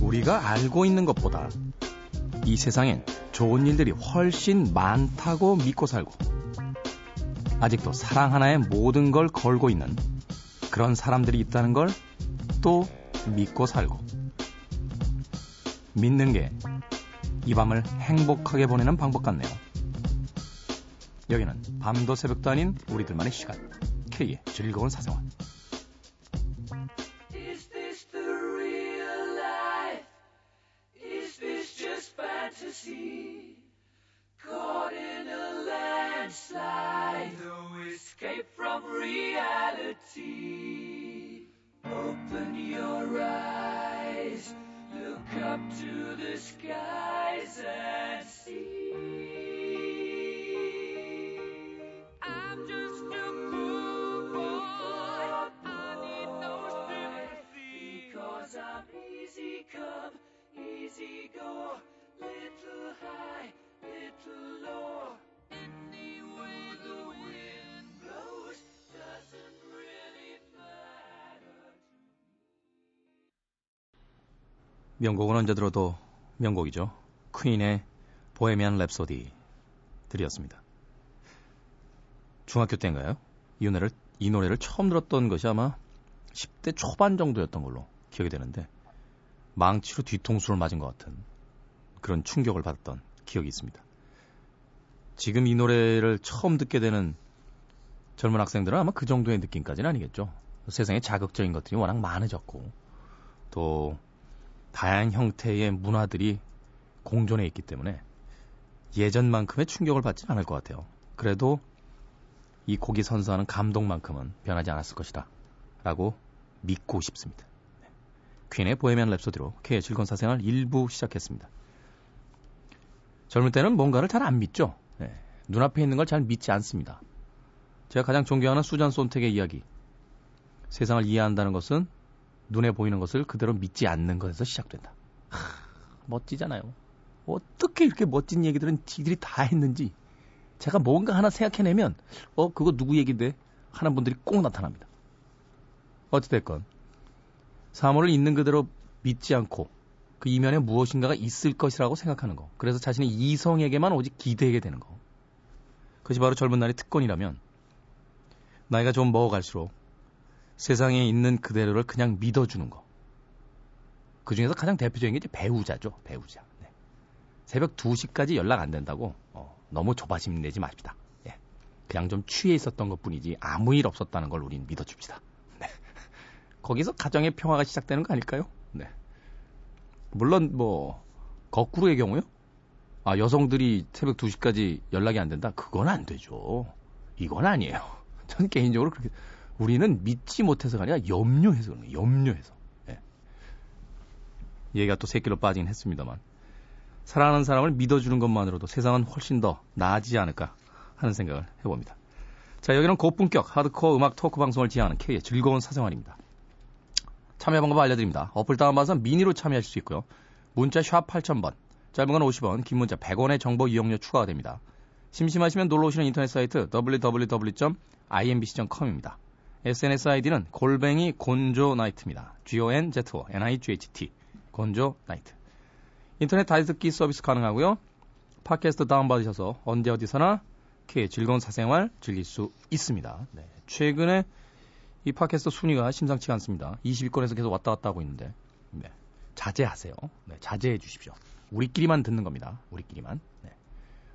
우리가 알고 있는 것보다 이 세상엔 좋은 일들이 훨씬 많다고 믿고 살고 아직도 사랑 하나에 모든 걸 걸고 있는 그런 사람들이 있다는 걸 또 믿고 살고 믿는 게 이 밤을 행복하게 보내는 방법 같네요. 여기는 밤도 새벽도 아닌 우리들만의 시간 K의 즐거운 사생활 명곡은 언제 들어도 명곡이죠. 퀸의 보헤미안 랩소디 들이었습니다. 중학교 때인가요? 이 노래를, 이 노래를 처음 들었던 것이 아마 10대 초반 정도였던 걸로 기억이 되는데 망치로 뒤통수를 맞은 것 같은 그런 충격을 받았던 기억이 있습니다. 지금 이 노래를 처음 듣게 되는 젊은 학생들은 아마 그 정도의 느낌까지는 아니겠죠. 세상에 자극적인 것들이 워낙 많아졌고 또 다양한 형태의 문화들이 공존해 있기 때문에 예전만큼의 충격을 받지는 않을 것 같아요. 그래도 이 곡이 선사하는 감동만큼은 변하지 않았을 것이다. 라고 믿고 싶습니다. 네. 퀸의 보헤미안 랩소디로 K의 즐거운 사생활 일부 시작했습니다. 젊을 때는 뭔가를 잘 안 믿죠. 네. 눈앞에 있는 걸 잘 믿지 않습니다. 제가 가장 존경하는 수잔 손택의 이야기. 세상을 이해한다는 것은 눈에 보이는 것을 그대로 믿지 않는 것에서 시작된다. 하, 멋지잖아요. 어떻게 이렇게 멋진 얘기들은 지들이 다 했는지 제가 뭔가 하나 생각해내면 어 그거 누구 얘기인데 하는 분들이 꼭 나타납니다. 어찌됐건 사물을 있는 그대로 믿지 않고 그 이면에 무엇인가가 있을 것이라고 생각하는 거. 그래서 자신의 이성에게만 오직 기대게 되는 거. 그것이 바로 젊은 날의 특권이라면 나이가 좀 먹어갈수록 세상에 있는 그대로를 그냥 믿어주는 거. 그 중에서 가장 대표적인 게 이제 배우자죠. 배우자. 네. 새벽 2시까지 연락 안 된다고 어, 너무 조바심 내지 맙시다. 예. 그냥 좀 취해 있었던 것 뿐이지 아무 일 없었다는 걸 우린 믿어줍시다. 네. 거기서 가정의 평화가 시작되는 거 아닐까요? 네. 물론 뭐 거꾸로의 경우요. 아, 여성들이 새벽 2시까지 연락이 안 된다? 그건 안 되죠. 이건 아니에요. 저는 개인적으로 그렇게 우리는 믿지 못해서가 아니라 염려해서 그런 거예요. 염려해서. 예. 얘가 또 새끼로 빠지긴 했습니다만. 사랑하는 사람을 믿어주는 것만으로도 세상은 훨씬 더 나아지지 않을까 하는 생각을 해봅니다. 자, 여기는 고품격 하드코어 음악 토크 방송을 지향하는 K의 즐거운 사생활입니다. 참여 방법 알려드립니다. 어플 다운받아서 미니로 참여하실 수 있고요. 문자 샵 8000번, 짧은 건 50원, 긴 문자 100원의 정보 이용료 추가가 됩니다. 심심하시면 놀러 오시는 인터넷 사이트 www.imbc.com입니다. SNS 아이디는 골뱅이 곤조 나이트입니다. G-O-N-Z-O N-I-G-H-T 곤조 나이트. 인터넷 다이듣기 서비스 가능하고요. 팟캐스트 다운받으셔서 언제 어디서나 이렇게 즐거운 사생활 즐길 수 있습니다. 네. 최근에 이 팟캐스트 순위가 심상치가 않습니다. 20위권에서 계속 왔다 갔다 하고 있는데 네. 자제하세요. 네, 자제해 주십시오. 우리끼리만 듣는 겁니다. 우리끼리만. 네.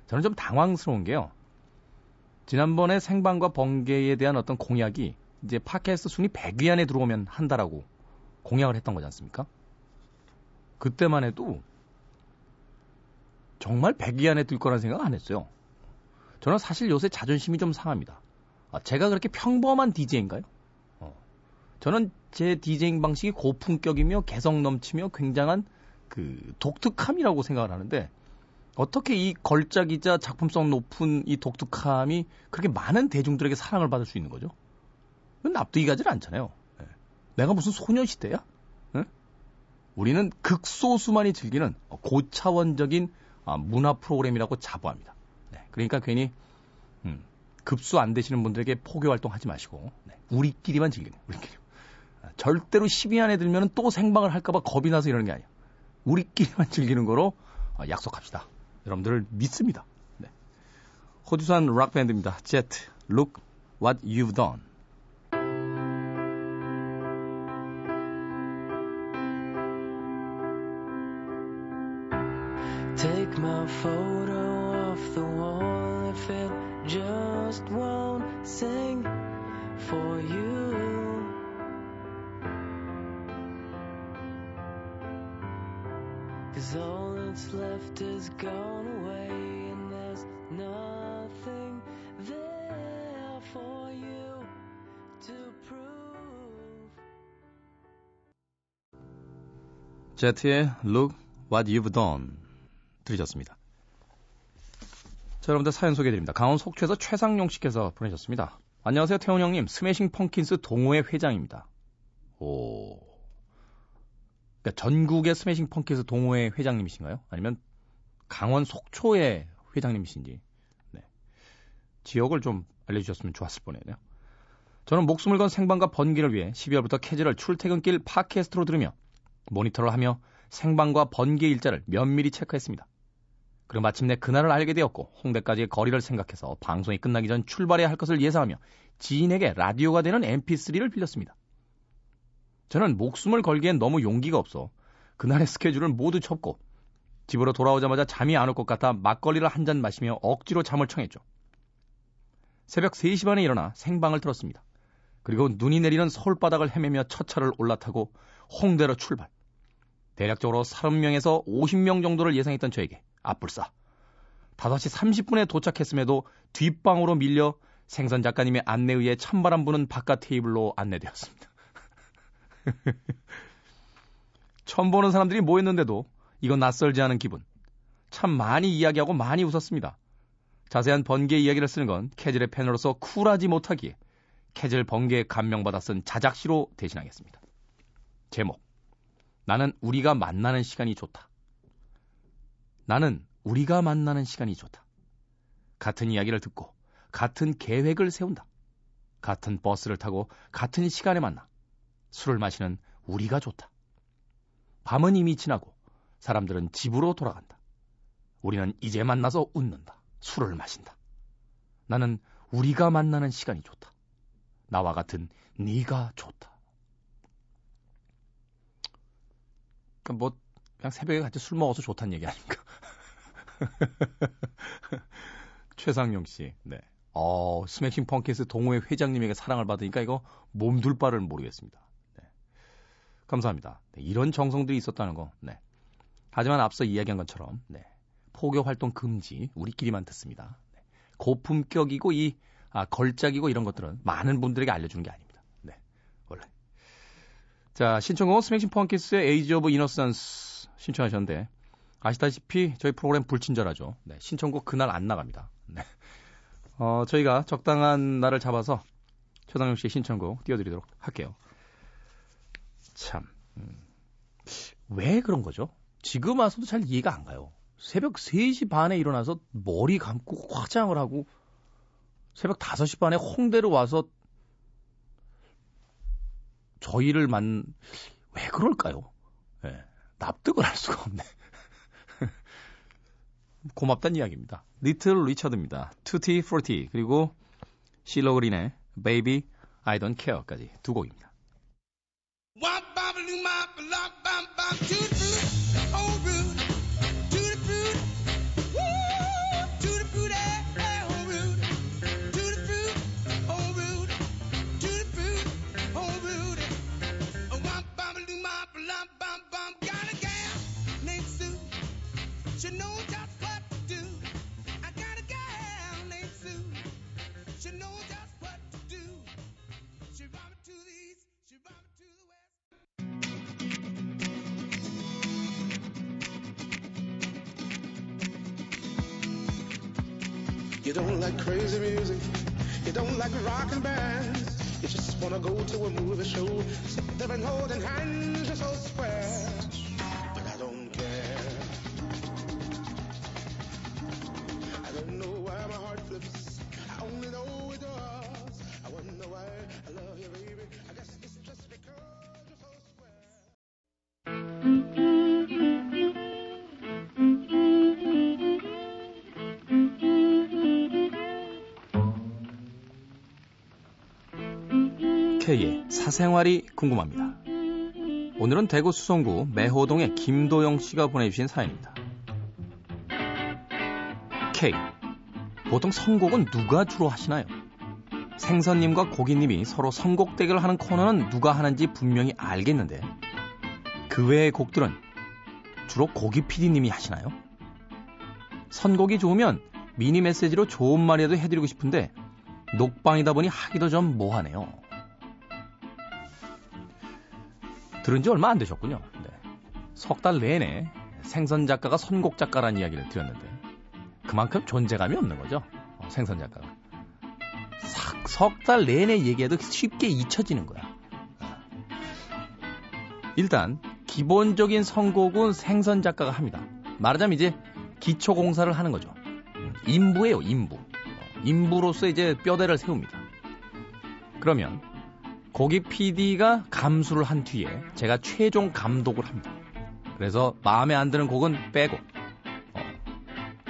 저는 좀 당황스러운 게요. 지난번에 생방과 번개에 대한 어떤 공약이 이제 팟캐스트 순위 100위 안에 들어오면 한다라고 공약을 했던 거지 않습니까? 그때만 해도 정말 100위 안에 들 거라는 생각 안 했어요. 저는 사실 요새 자존심이 좀 상합니다. 아, 제가 그렇게 평범한 DJ인가요? 어. 저는 제 디제잉 방식이 고품격이며 개성 넘치며 굉장한 그 독특함이라고 생각을 하는데 어떻게 이 걸작이자 작품성 높은 이 독특함이 그렇게 많은 대중들에게 사랑을 받을 수 있는 거죠? 납득이 가질 않잖아요. 네. 내가 무슨 소녀시대야? 네? 우리는 극소수만이 즐기는 고차원적인 아, 문화 프로그램이라고 자부합니다. 네, 그러니까 괜히 음, 급수 안 되시는 분들에게 포교 활동 하지 마시고 네, 우리끼리만 즐기는 우리끼리. 아, 절대로 10위 안에 들면 또 생방을 할까봐 겁이 나서 이러는 게 아니에요. 우리끼리만 즐기는 거로 어, 약속합시다. 여러분들을 믿습니다. 네. 호주산 락 밴드입니다. 제트, Look What You've Done. Jet의 Look What You've Done 들으셨습니다. 자, 여러분들 사연 소개해드립니다. 강원 속초에서 최상용 씨께서 보내셨습니다. 안녕하세요, 태훈 형님. Smashing Pumpkins 동호회 회장입니다. 오. 그러니까 전국의 Smashing Pumpkins 동호회 회장님이신가요? 아니면 강원 속초의 회장님이신지. 네. 지역을 좀 알려주셨으면 좋았을 뻔했네요. 저는 목숨을 건 생방과 번개를 위해 12월부터 케즐을 출퇴근길 팟캐스트로 들으며 모니터를 하며 생방과 번개 일자를 면밀히 체크했습니다. 그리고 마침내 그날을 알게 되었고 홍대까지의 거리를 생각해서 방송이 끝나기 전 출발해야 할 것을 예상하며 지인에게 라디오가 되는 mp3를 빌렸습니다. 저는 목숨을 걸기엔 너무 용기가 없어 그날의 스케줄을 모두 접고 집으로 돌아오자마자 잠이 안 올 것 같아 막걸리를 한 잔 마시며 억지로 잠을 청했죠. 새벽 3시 반에 일어나 생방을 들었습니다. 그리고 눈이 내리는 서울 바닥을 헤매며 첫 차를 올라타고 홍대로 출발. 대략적으로 30명에서 50명 정도를 예상했던 저에게 앞불싸. 5시 30분에 도착했음에도 뒷방으로 밀려 생선 작가님의 안내에 의해 찬바람 부는 바깥 테이블로 안내되었습니다. 처음 보는 사람들이 모였는데도 이건 낯설지 않은 기분. 참 많이 이야기하고 많이 웃었습니다. 자세한 번개 이야기를 쓰는 건 캐즐의 팬으로서 쿨하지 못하기에 캐즐 번개에 감명받아 쓴 자작시로 대신하겠습니다. 제목. 나는 우리가 만나는 시간이 좋다. 나는 우리가 만나는 시간이 좋다. 같은 이야기를 듣고 같은 계획을 세운다. 같은 버스를 타고 같은 시간에 만나 술을 마시는 우리가 좋다. 밤은 이미 지나고 사람들은 집으로 돌아간다. 우리는 이제 만나서 웃는다. 술을 마신다. 나는 우리가 만나는 시간이 좋다. 나와 같은 네가 좋다. 그러니까 뭐 그냥 새벽에 같이 술 먹어서 좋다는 얘기 아닙니까? 최상용 씨. 네. 어, 스매싱 펑키스 동호회 회장님에게 사랑을 받으니까 이거 몸둘 바를 모르겠습니다. 네. 감사합니다. 네, 이런 정성들이 있었다는 거. 네. 하지만 앞서 이야기한 것처럼 네. 포교 활동 금지 우리끼리만 듣습니다. 네. 고품격이고 이 아, 걸작이고 이런 것들은 많은 분들에게 알려주는 게 아닙니다. 자, 신청곡은 Smashing Pumpkins의 Age of Innocence 신청하셨는데 아시다시피 저희 프로그램 불친절하죠. 네, 신청곡 그날 안 나갑니다. 네. 어, 저희가 적당한 날을 잡아서 최상용 씨의 신청곡 띄워드리도록 할게요. 참, 음, 왜 그런 거죠? 지금 와서도 잘 이해가 안 가요. 새벽 3시 반에 일어나서 머리 감고 화장을 하고 새벽 5시 반에 홍대로 와서 저희를 만, 왜 그럴까요? 네, 납득을 할 수가 없네. 고맙단 이야기입니다. 리틀 리처드입니다. 투티 프로티 그리고 실로 그린의 Baby I Don't Care까지 두 곡입니다. You don't like crazy music. You don't like rock and bands. You just wanna go to a movie show, sit there and holding hands, you're so square. 생활이 궁금합니다. 오늘은 대구 수성구 매호동의 김도영 씨가 보내주신 사연입니다. K. 보통 선곡은 누가 주로 하시나요? 생선님과 고기님이 서로 선곡 대결을 하는 코너는 누가 하는지 분명히 알겠는데 그 외의 곡들은 주로 고기 PD님이 하시나요? 선곡이 좋으면 미니 메시지로 좋은 말이라도 해드리고 싶은데 녹방이다 보니 하기도 좀 뭐하네요. 들은 지 얼마 안 되셨군요. 네. 석달 내내 생선 작가가 선곡 작가라는 이야기를 드렸는데 그만큼 존재감이 없는 거죠. 어, 생선 작가가. 석달 내내 얘기해도 쉽게 잊혀지는 거야. 일단 기본적인 선곡은 생선 작가가 합니다. 말하자면 이제 기초 공사를 하는 거죠. 인부예요, 인부. 인부로서 이제 뼈대를 세웁니다. 그러면 고기 PD가 감수를 한 뒤에 제가 최종 감독을 합니다. 그래서 마음에 안 드는 곡은 빼고 어,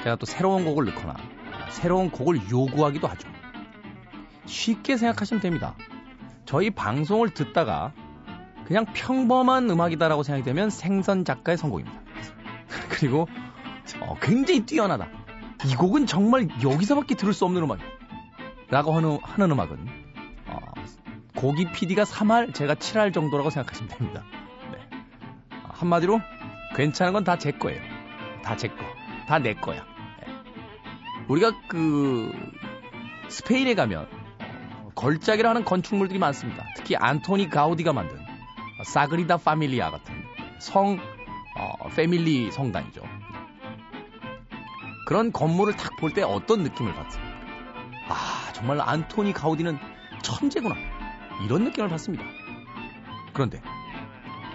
제가 또 새로운 곡을 넣거나 새로운 곡을 요구하기도 하죠. 쉽게 생각하시면 됩니다. 저희 방송을 듣다가 그냥 평범한 음악이다라고 생각이 되면 생선 작가의 선곡입니다. 그리고 어, 굉장히 뛰어나다. 이 곡은 정말 여기서밖에 들을 수 없는 음악이야. 라고 하는, 하는 음악은 고기 PD가 3할, 제가 7할 정도라고 생각하시면 됩니다. 네. 한마디로 괜찮은 건 다 제 거예요. 다 제 거. 다 내 거야. 네. 우리가 그 스페인에 가면 어, 걸작이라 하는 건축물들이 많습니다. 특히 안토니 가우디가 만든 사그리다 파밀리아 같은 성 어, 패밀리 성당이죠. 그런 건물을 탁 볼 때 어떤 느낌을 받습니까? 아 정말 안토니 가우디는 천재구나. 이런 느낌을 받습니다. 그런데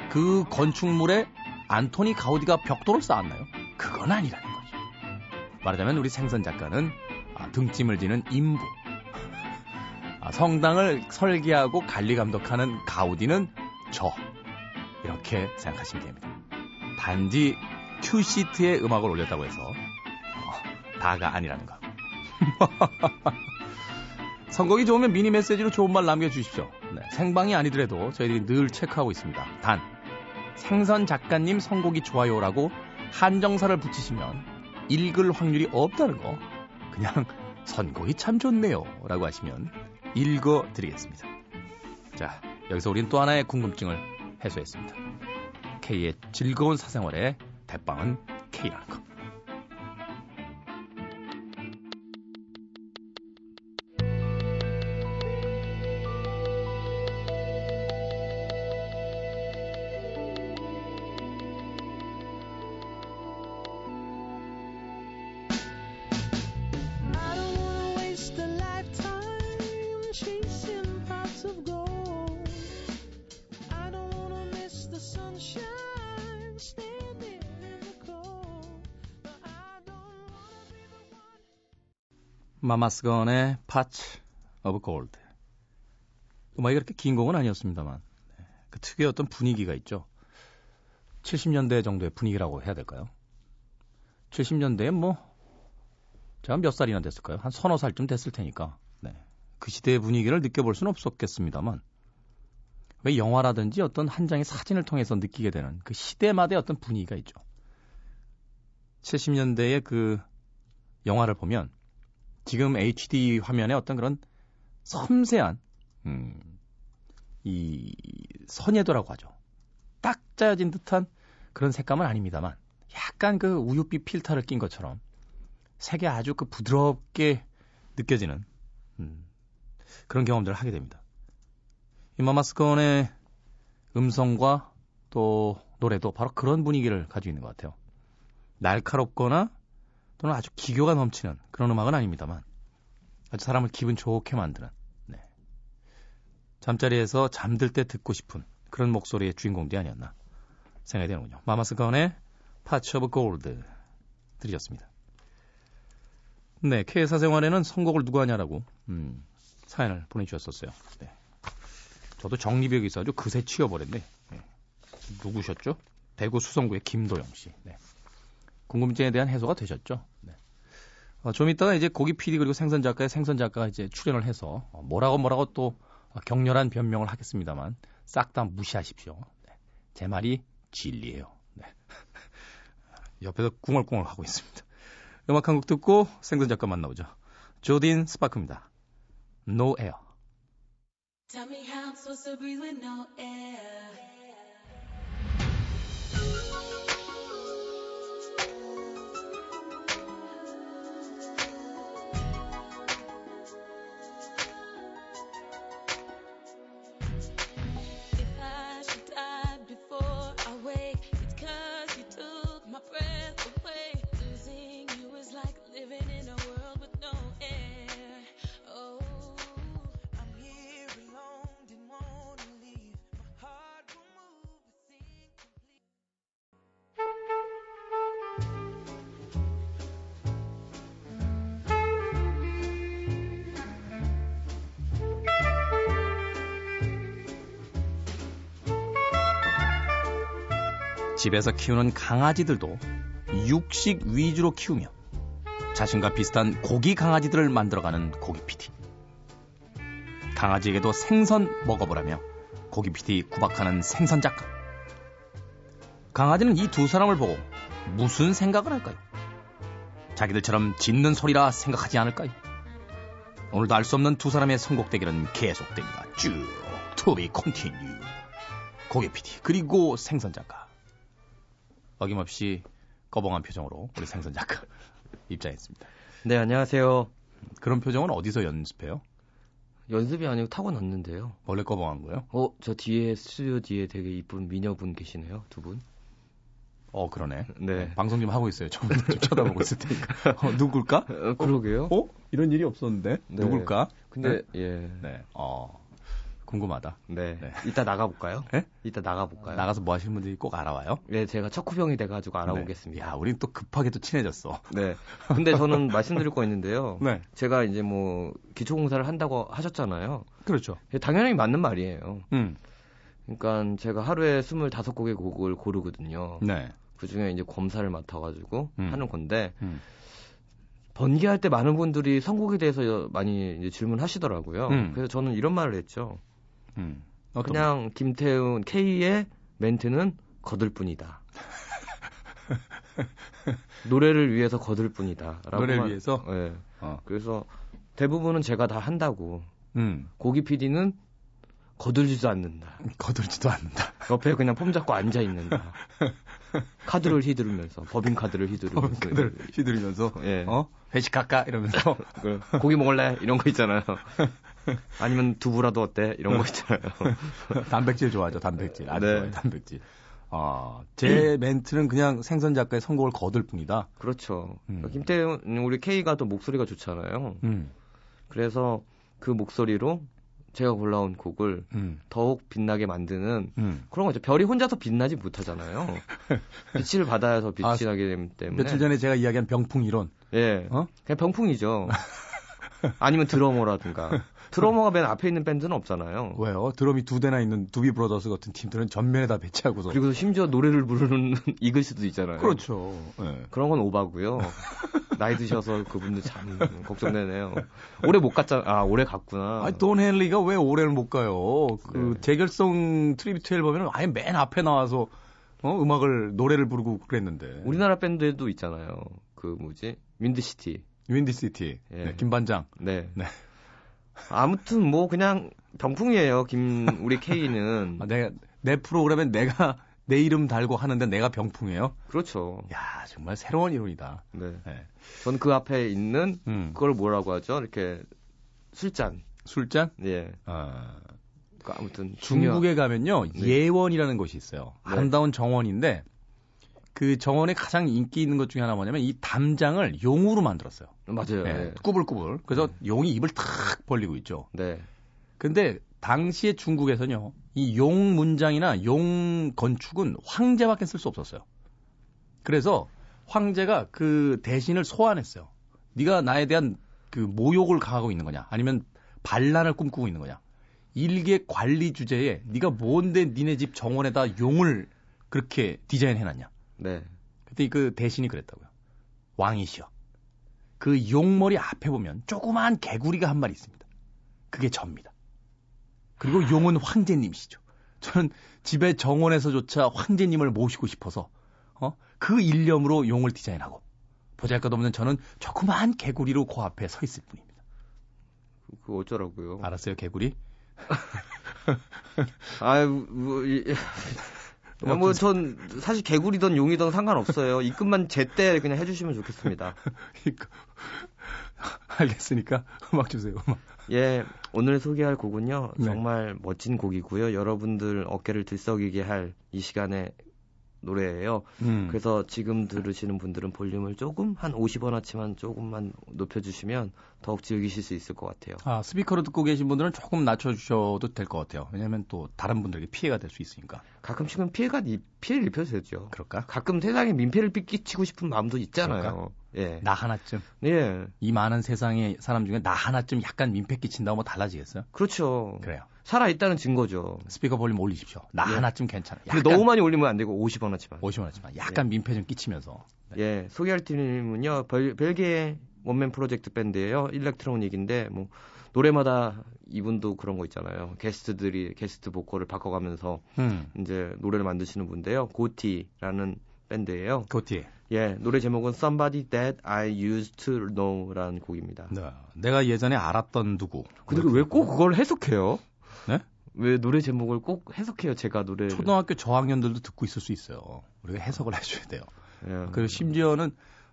그 건축물에 안토니 가우디가 벽돌을 쌓았나요? 그건 아니라는 거죠. 말하자면 우리 생선 작가는 아, 등짐을 지는 임부. 아, 성당을 설계하고 관리 감독하는 가우디는 저. 이렇게 생각하시면 됩니다. 단지 큐시트에 음악을 올렸다고 해서 어, 다가 아니라는 거. 선곡이 좋으면 미니 메시지로 좋은 말 남겨주십시오. 네, 생방이 아니더라도 저희들이 늘 체크하고 있습니다. 단, 생선 작가님 선곡이 좋아요라고 한정사를 붙이시면 읽을 확률이 없다는 거 그냥 선곡이 참 좋네요 라고 하시면 읽어드리겠습니다. 자, 여기서 우린 또 하나의 궁금증을 해소했습니다. K의 즐거운 사생활에 대빵은 K라는 거. 마마스건의 Pots of Gold. 음악이 그렇게 긴 곡은 아니었습니다만 네, 그 특유의 어떤 분위기가 있죠. 70년대 정도의 분위기라고 해야 될까요? 70년대에 뭐 제가 몇 살이나 됐을까요? 한 서너 살쯤 됐을 테니까 네. 그 시대의 분위기를 느껴볼 수는 없었겠습니다만 왜 영화라든지 어떤 한 장의 사진을 통해서 느끼게 되는 그 시대마다의 어떤 분위기가 있죠. 70년대의 그 영화를 보면 지금 HD 화면에 어떤 그런 섬세한 음, 이 선예도라고 하죠. 딱 짜여진 듯한 그런 색감은 아닙니다만 약간 그 우유빛 필터를 낀 것처럼 색이 아주 그 부드럽게 느껴지는 음, 그런 경험들을 하게 됩니다. 이 마마스콘의 음성과 또 노래도 바로 그런 분위기를 가지고 있는 것 같아요. 날카롭거나 또는 아주 기교가 넘치는 그런 음악은 아닙니다만 아주 사람을 기분 좋게 만드는 네. 잠자리에서 잠들 때 듣고 싶은 그런 목소리의 주인공들이 아니었나 생각이 되는군요. 마마스 건의 Pots of Gold 들으셨습니다. 네, K 사생활에는 선곡을 누가 하냐라고 음, 사연을 보내주셨었어요. 네. 저도 정리벽이 있어가지고 그새 치워버렸네. 네. 누구셨죠? 대구 수성구의 김도영 씨. 네. 궁금증에 대한 해소가 되셨죠? 네. 어, 좀 이따가 이제 고기 PD 그리고 생선 작가의 생선 작가가 이제 출연을 해서 어, 뭐라고 뭐라고 또 격렬한 변명을 하겠습니다만 싹 다 무시하십시오. 네. 제 말이 진리예요. 네. 옆에서 꿍얼꿍얼 하고 있습니다. 음악 한 곡 듣고 생선 작가 만나보죠. 조딘 스파크입니다. No Air. Tell me how I'm supposed to breathe with no air. 집에서 키우는 강아지들도 육식 위주로 키우며 자신과 비슷한 고기 강아지들을 만들어가는 고기 PD. 강아지에게도 생선 먹어보라며 고기 PD 구박하는 생선 작가. 강아지는 이 두 사람을 보고 무슨 생각을 할까요? 자기들처럼 짖는 소리라 생각하지 않을까요? 오늘도 알 수 없는 두 사람의 선곡 대결은 계속됩니다. 쭉, To be continue. 고기 PD, 그리고 생선 작가. 어김없이 꺼벙한 표정으로 우리 생선 작가 입장했습니다. 네, 안녕하세요. 그런 표정은 어디서 연습해요? 연습이 아니고 타고났는데요. 원래 꺼벙한 거예요? 어, 저 뒤에 스튜디오 뒤에 되게 이쁜 미녀분 계시네요, 두 분. 어, 그러네. 네. 방송 좀 하고 있어요. 좀, 좀 쳐다보고 있을 테니까. 어, 누굴까? 어, 그러게요. 어? 이런 일이 없었는데? 네. 누굴까? 근데, 네? 예. 네. 어. 궁금하다. 네. 네. 이따 나가볼까요? 네? 이따 나가볼까요? 나가서 뭐 하시는 분들이 꼭 알아와요? 네, 제가 척후병이 돼가지고 네. 알아보겠습니다. 네. 야, 우린 또 급하게 또 친해졌어. 네. 근데 저는 말씀드릴 거 있는데요. 네. 제가 이제 뭐 기초공사를 한다고 하셨잖아요. 그렇죠. 당연히 맞는 말이에요. 음. 그러니까 제가 하루에 25곡의 곡을 고르거든요. 네. 그 중에 이제 검사를 맡아가지고 음. 하는 건데, 음. 번개할 때 많은 분들이 선곡에 대해서 많이 질문하시더라고요. 음. 그래서 저는 이런 말을 했죠. 음. 그냥 김태훈 K의 멘트는 거들 뿐이다. 노래를 위해서 거들 뿐이다. 노래를 위해서? 네. 어. 그래서 대부분은 제가 다 한다고. 음. 고기 PD는 거들지도 않는다. 거들지도 않는다. 옆에 그냥 폼 잡고 앉아 있는다. 카드를 휘두르면서 법인 카드를 휘두르면서 카드를 휘두르면서 예. 어 회식할까 이러면서 고기 먹을래 이런 거 있잖아요. 아니면 두부라도 어때? 이런 거 있잖아요. 단백질 좋아하죠, 단백질. 아주 네. 좋아요, 단백질. 아, 제 멘트는 그냥 생선 작가의 선곡을 거들 뿐이다. 그렇죠. 음. 김태훈, 우리 K가 또 목소리가 좋잖아요. 음. 그래서 그 목소리로 제가 골라온 곡을 음. 더욱 빛나게 만드는 음. 그런 거죠. 별이 혼자서 빛나지 못하잖아요. 빛을 받아야서 빛이 아, 나게 되기 때문에. 며칠 전에 제가 이야기한 병풍 이론. 예. 어? 그냥 병풍이죠. 아니면 드러머라든가. 드러머가 맨 앞에 있는 밴드는 없잖아요. 왜요? 드럼이 두 대나 있는 두비 브라더스 같은 팀들은 전면에 다 배치하고서. 그리고 심지어 노래를 부르는 이글스도 있잖아요. 그렇죠. 네. 그런 건 오바고요. 나이 드셔서 그분들 참 걱정되네요. 올해 못 갔잖아. 아, 올해 갔구나. 아니, 돈 헨리가 왜 올해를 못 가요? 그 네. 재결성 tribute 앨범에는 아예 맨 앞에 나와서 어, 음악을 노래를 부르고 그랬는데. 우리나라 밴드에도 있잖아요. 그 뭐지? 윈드시티. 윈디시티. 예. 네, 김반장. 네. 네. 아무튼 뭐 그냥 병풍이에요. 김 우리 K는. 아, 내가 내 프로그램에 내가 내 이름 달고 하는데 내가 병풍이에요? 그렇죠. 야 정말 새로운 이론이다. 네. 네. 저는 그 앞에 있는 음. 그걸 뭐라고 하죠? 이렇게 술잔. 술잔? 예. 아. 그 아무튼 중국에 가면요 네. 예원이라는 곳이 있어요. 네. 아름다운 정원인데 그 정원에 가장 인기 있는 것 중에 하나 뭐냐면 이 담장을 용으로 만들었어요. 맞아요. 네, 네. 꾸불꾸불. 그래서 네. 용이 입을 탁 벌리고 있죠. 네. 근데 당시에 중국에서는요, 이 용 문장이나 용 건축은 황제밖에 쓸 수 없었어요. 그래서 황제가 그 대신을 소환했어요. 네가 나에 대한 그 모욕을 강하고 있는 거냐, 아니면 반란을 꿈꾸고 있는 거냐. 일개 관리 주제에 네가 뭔데 니네 집 정원에다 용을 그렇게 디자인해놨냐. 네. 그때 그 대신이 그랬다고요. 왕이시여. 그 용머리 앞에 보면 조그마한 개구리가 한 마리 있습니다. 그게 접니다. 그리고 용은 황제님이시죠. 저는 집에 정원에서조차 황제님을 모시고 싶어서 어? 그 일념으로 용을 디자인하고 보잘것없는 저는 조그마한 개구리로 그 앞에 서 있을 뿐입니다. 그 어쩌라고요? 알았어요, 개구리? 아유, 뭐, 이, 뭐, 전 사실 개구리든 용이든 상관없어요. 입금만 제때 그냥 해주시면 좋겠습니다. 알겠으니까 음악 주세요. 음악. 예, 오늘 소개할 곡은요. 네. 정말 멋진 곡이고요. 여러분들 어깨를 들썩이게 할 이 시간에 노래예요. 음. 그래서 지금 들으시는 분들은 볼륨을 조금 한 50원어치만 조금만 높여주시면 더욱 즐기실 수 있을 것 같아요. 아, 스피커로 듣고 계신 분들은 조금 낮춰주셔도 될 것 같아요. 왜냐하면 또 다른 분들에게 피해가 될 수 있으니까. 가끔씩은 피해가 피해를 입혀도 되죠. 그럴까? 가끔 세상에 민폐를 끼치고 싶은 마음도 있잖아요. 그럴까? 예. 나 하나쯤. 예. 이 많은 세상의 사람 중에 나 하나쯤 약간 민폐 끼친다고 뭐 달라지겠어요? 그렇죠. 그래요. 살아있다는 증거죠. 스피커 볼륨 올리십시오. 나 예. 하나쯤 괜찮아. 근데 너무 많이 올리면 안 되고 50원어치만. 50원 하지만 약간 민폐 좀 끼치면서. 네. 예, 소개할 팀은요, 벨, 벨기에 원맨 프로젝트 밴드예요. 일렉트로닉인데, 뭐, 노래마다 이분도 그런 거 있잖아요. 게스트들이, 게스트 보컬을 바꿔가면서, 음. 이제 노래를 만드시는 분인데요. 고티라는 밴드예요. 고티에. 예, 노래 제목은 Somebody That I Used to Know라는 곡입니다. 네. 내가 예전에 알았던 누구. 근데 왜 꼭 그걸 해석해요? 네? 왜 노래 제목을 꼭 해석해요? 제가 노래. 초등학교 저학년들도 듣고 있을 수 있어요. 우리가 해석을 해줘야 돼요. 예. 그리고 심지어는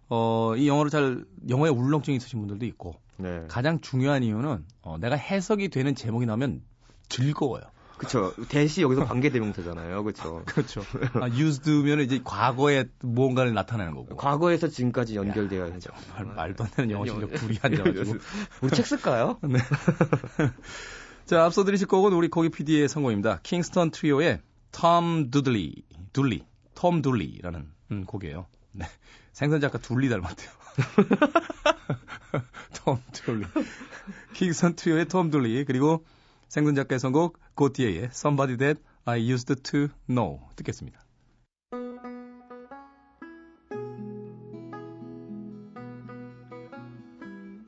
어, 이 영어를 잘 영어에 울렁증이 있으신 분들도 있고 네. 가장 중요한 이유는 어, 내가 해석이 되는 제목이 나오면 즐거워요. 그쵸. 대시 여기서 관계대명사잖아요. 그쵸. 그렇죠. 아, used면 이제 과거에 무언가를 나타내는 거고. 과거에서 지금까지 연결되어야 하죠. 말, 말도 안 되는 영어 실력 둘이 앉아가지고. 우리 책 쓸까요? 네. 자, 앞서 들으실 곡은 우리 고기 PD의 선곡입니다. 킹스턴 트리오의 톰 두들리, 둘리, 톰 둘리라는 음, 곡이에요. 네. 생선 작가 둘리 닮았대요. 톰 둘리. 킹스턴 트리오의 톰 둘리, 그리고 생선 작가의 선곡 고티에의 Somebody That I Used to Know 듣겠습니다.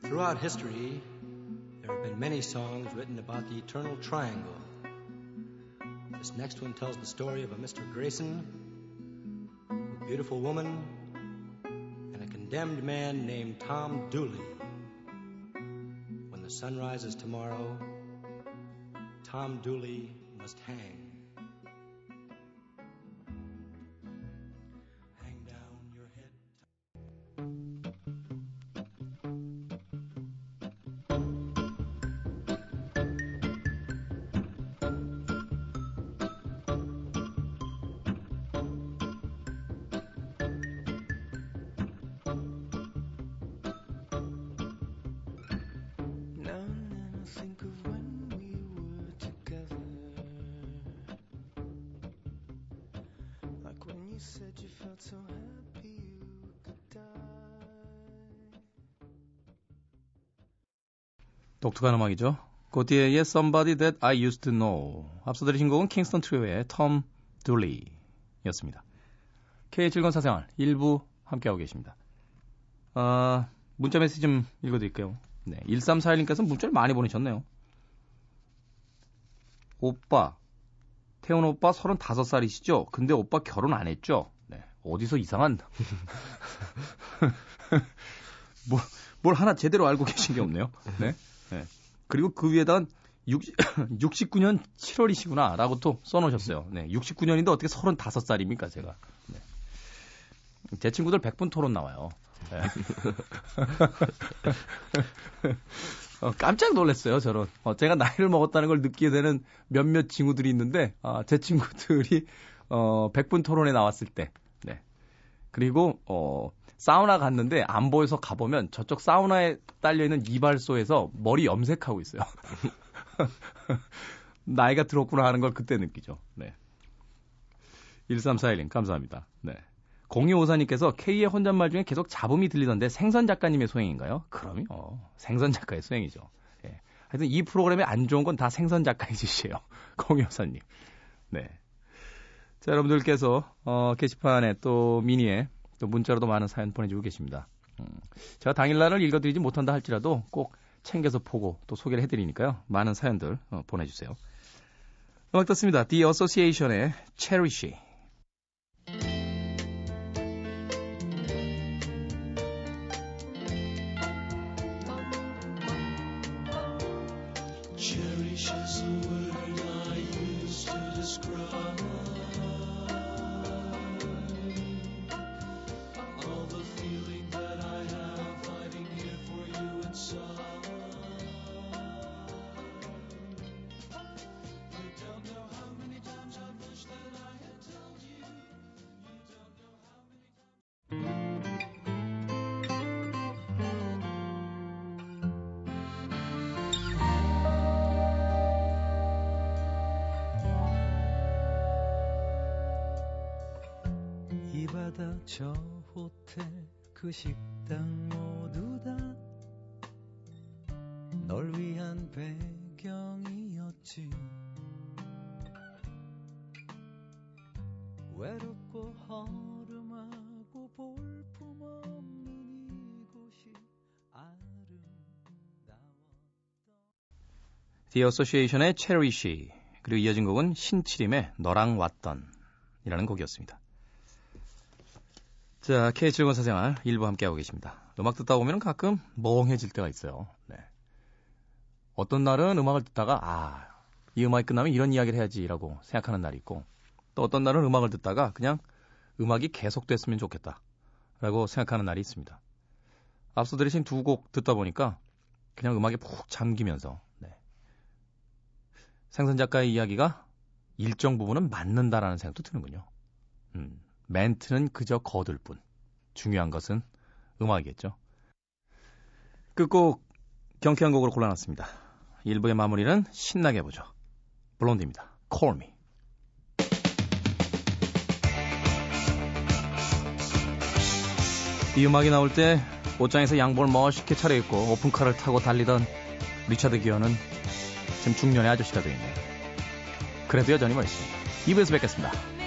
Throughout history, been many songs written about the eternal triangle. This next one tells the story of a Mr. Grayson, a beautiful woman, and a condemned man named Tom Dooley. When the sun rises tomorrow, Tom Dooley must hang. Hang 독특한 음악이죠. 고티에의 Somebody That I Used to Know. 앞서 들으신 곡은 킹스턴 트리오의 톰 둘리였습니다. K7건 사생활 1부 함께하고 계십니다. 아, 문자 메시지 좀 읽어드릴게요. 네, 1341님께서 문자를 많이 보내셨네요. 오빠, 태훈 오빠 35살이시죠? 근데 오빠 결혼 안 했죠? 네, 어디서 이상한 뭐, 뭘 하나 제대로 알고 계신 게 없네요. 네. 네. 그리고 그 위에다가 60, 69년 7월이시구나 라고 또 써놓으셨어요. 네. 69년인데 어떻게 35살입니까, 제가. 네. 제 친구들 100분 토론 나와요. 네. 어, 깜짝 놀랐어요, 저는. 어, 제가 나이를 먹었다는 걸 느끼게 되는 몇몇 친구들이 있는데, 아, 제 친구들이, 어, 100분 토론에 나왔을 때, 네. 그리고, 어, 사우나 갔는데 안 보여서 가보면 저쪽 사우나에 딸려있는 이발소에서 머리 염색하고 있어요. 나이가 들었구나 하는 걸 그때 느끼죠. 네. 1341님, 감사합니다. 네. 0254님께서 K의 혼잣말 중에 계속 잡음이 들리던데 생선 작가님의 소행인가요? 그럼요. 생선 작가의 소행이죠. 예. 하여튼 이 프로그램에 안 좋은 건 다 생선 작가의 짓이에요. 0254님. 네. 자, 여러분들께서, 어, 게시판에 또 미니에 또 문자로도 많은 사연 보내주고 계십니다. 음, 제가 당일날을 읽어드리지 못한다 할지라도 꼭 챙겨서 보고 또 소개를 해드리니까요. 많은 사연들 어, 보내주세요. 음악 듣습니다. The Association의 Cherish. 저 호텔 그 식당 모두 다 널 위한 배경이었지 외롭고 허름하고 볼품없는 이곳이 아름다웠던 The Association의 Cherish. 그리고 이어진 곡은 신치림의 너랑 왔던 이라는 곡이었습니다. 자, K 즐거운 사생활 일부 함께하고 계십니다. 음악 듣다 보면 가끔 멍해질 때가 있어요. 네. 어떤 날은 음악을 듣다가 아, 이 음악이 끝나면 이런 이야기를 해야지라고 생각하는 날이 있고 또 어떤 날은 음악을 듣다가 그냥 음악이 계속됐으면 좋겠다 라고 생각하는 날이 있습니다. 앞서 들으신 두 곡 듣다 보니까 그냥 음악에 푹 잠기면서 네. 생선 작가의 이야기가 일정 부분은 맞는다라는 생각도 드는군요. 음, 멘트는 그저 거들 뿐. 중요한 것은 음악이겠죠. 끝곡 경쾌한 곡으로 골라놨습니다. 1부의 마무리는 신나게 해보죠. 블론디입니다. Call Me. 이 음악이 나올 때 옷장에서 양복을 멋있게 차려입고 오픈카를 타고 달리던 리차드 기어는 지금 중년의 아저씨가 되어있네요. 그래도 여전히 멋있습니다. 2부에서 뵙겠습니다.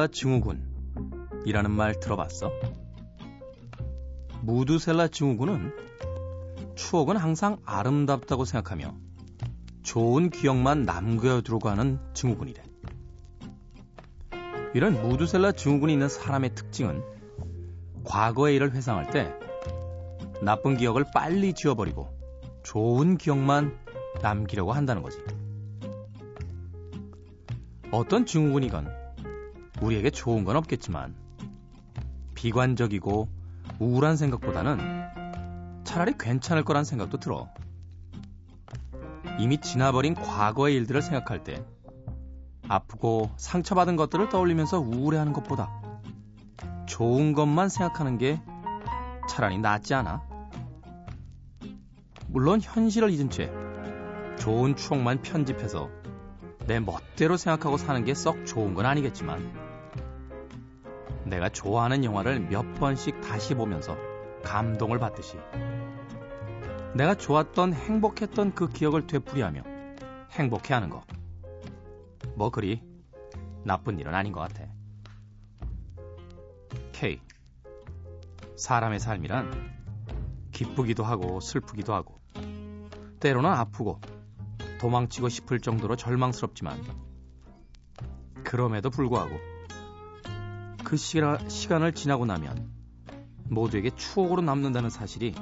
무드셀라 증후군이라는 말 들어봤어? 무드셀라 증후군은 추억은 항상 아름답다고 생각하며 좋은 기억만 남겨두려고 하는 증후군이래. 이런 무드셀라 증후군이 있는 사람의 특징은 과거의 일을 회상할 때 나쁜 기억을 빨리 지워버리고 좋은 기억만 남기려고 한다는 거지. 어떤 증후군이건 우리에게 좋은 건 없겠지만 비관적이고 우울한 생각보다는 차라리 괜찮을 거란 생각도 들어. 이미 지나버린 과거의 일들을 생각할 때 아프고 상처받은 것들을 떠올리면서 우울해하는 것보다 좋은 것만 생각하는 게 차라리 낫지 않아? 물론 현실을 잊은 채 좋은 추억만 편집해서 내 멋대로 생각하고 사는 게 썩 좋은 건 아니겠지만 내가 좋아하는 영화를 몇 번씩 다시 보면서 감동을 받듯이 내가 좋았던 행복했던 그 기억을 되풀이하며 행복해 하는 거. 뭐 그리 나쁜 일은 아닌 것 같아. K. 사람의 삶이란 기쁘기도 하고 슬프기도 하고 때로는 아프고 도망치고 싶을 정도로 절망스럽지만 그럼에도 불구하고 그 시가, 시간을 지나고 나면 모두에게 추억으로 남는다는 사실이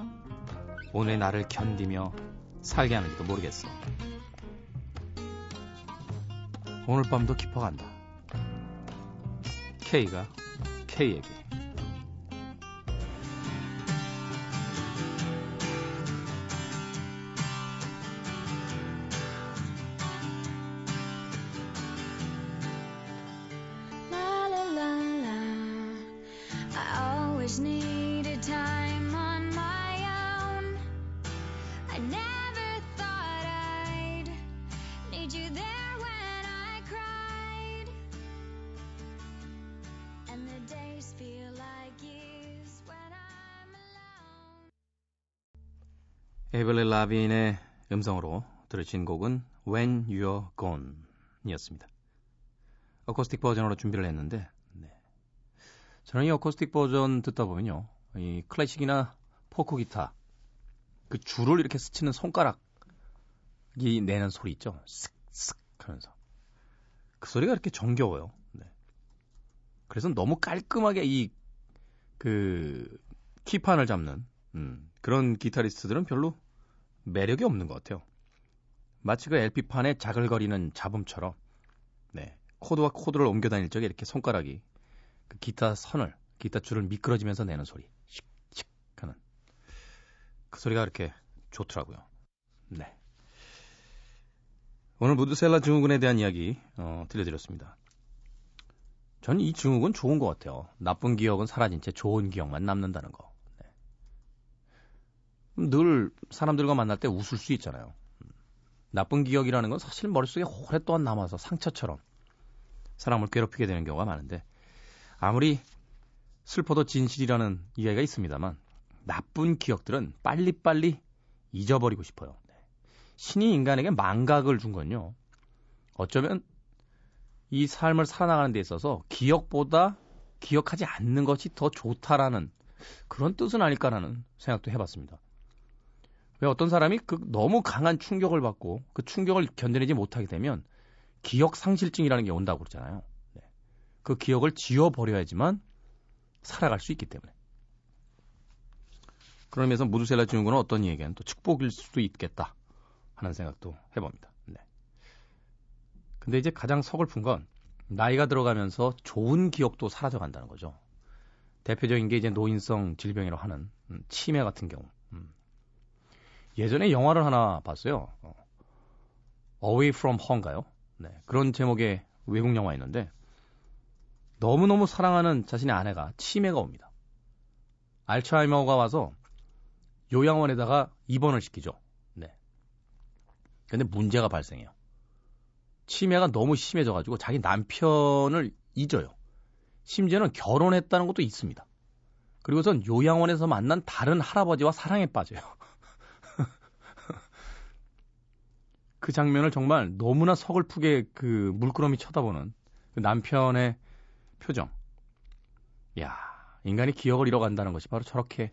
오늘 나를 견디며 살게 하는지도 모르겠어. 오늘 밤도 깊어간다. K가 K에게. 에벨레 라빈의 음성으로 들으신 곡은 When You're Gone 이었습니다. 어쿠스틱 버전으로 준비를 했는데 네. 저는 이 어쿠스틱 버전 듣다 보면요. 이 클래식이나 포크 기타 그 줄을 이렇게 스치는 손가락이 내는 소리 있죠. 쓱쓱 하면서 그 소리가 이렇게 정겨워요. 네. 그래서 너무 깔끔하게 이 그 키판을 잡는 음, 그런 기타리스트들은 별로 매력이 없는 것 같아요. 마치 그 LP판에 자글거리는 잡음처럼, 네. 코드와 코드를 옮겨 다닐 적에 이렇게 손가락이 그 기타 선을, 기타 줄을 미끄러지면서 내는 소리. 그 소리가 이렇게 좋더라고요. 네. 오늘 무드셀라 증후군에 대한 이야기, 어, 들려드렸습니다. 전 이 증후군 좋은 것 같아요. 나쁜 기억은 사라진 채 좋은 기억만 남는다는 거. 늘 사람들과 만날 때 웃을 수 있잖아요. 나쁜 기억이라는 건 사실 머릿속에 오랫동안 남아서 상처처럼 사람을 괴롭히게 되는 경우가 많은데 아무리 슬퍼도 진실이라는 이야기가 있습니다만 나쁜 기억들은 빨리빨리 잊어버리고 싶어요. 신이 인간에게 망각을 준 건요. 어쩌면 이 삶을 살아나가는 데 있어서 기억보다 기억하지 않는 것이 더 좋다라는 그런 뜻은 아닐까라는 생각도 해봤습니다. 왜 어떤 사람이 그 너무 강한 충격을 받고 그 충격을 견뎌내지 못하게 되면 기억 상실증이라는 게 온다고 그러잖아요. 네. 그 기억을 지워버려야지만 살아갈 수 있기 때문에. 그러면서 무드셀라 증후군은 어떤 이에게는 또 축복일 수도 있겠다 하는 생각도 해봅니다. 네. 근데 이제 가장 서글픈 건 나이가 들어가면서 좋은 기억도 사라져간다는 거죠. 대표적인 게 이제 노인성 질병이라고 하는 음, 치매 같은 경우. 음. 예전에 영화를 하나 봤어요. 어, Away from Home가요. 네, 그런 제목의 외국 영화였는데 너무너무 사랑하는 자신의 아내가 치매가 옵니다. 알츠하이머가 와서 요양원에다가 입원을 시키죠. 네. 근데 문제가 발생해요. 치매가 너무 심해져가지고 자기 남편을 잊어요. 심지어는 결혼했다는 것도 있습니다. 그리고선 요양원에서 만난 다른 할아버지와 사랑에 빠져요. 그 장면을 정말 너무나 서글프게 그 물끄러미 쳐다보는 그 남편의 표정. 야, 인간이 기억을 잃어간다는 것이 바로 저렇게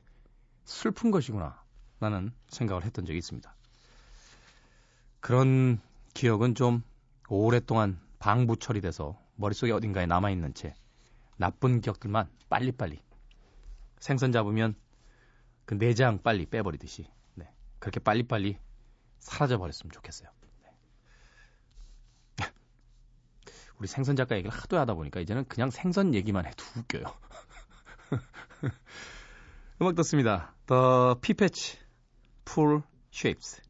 슬픈 것이구나. 라는 생각을 했던 적이 있습니다. 그런 기억은 좀 오랫동안 방부 처리돼서 머릿속에 어딘가에 남아있는 채 나쁜 기억들만 빨리빨리 생선 잡으면 그 내장 빨리 빼버리듯이 네, 그렇게 빨리빨리 사라져 버렸으면 좋겠어요. 네. 우리 생선 작가 얘기를 하도 하다 보니까 이제는 그냥 생선 얘기만 해도 웃겨요. 음악 듣습니다. The Pipetch Pool Shapes.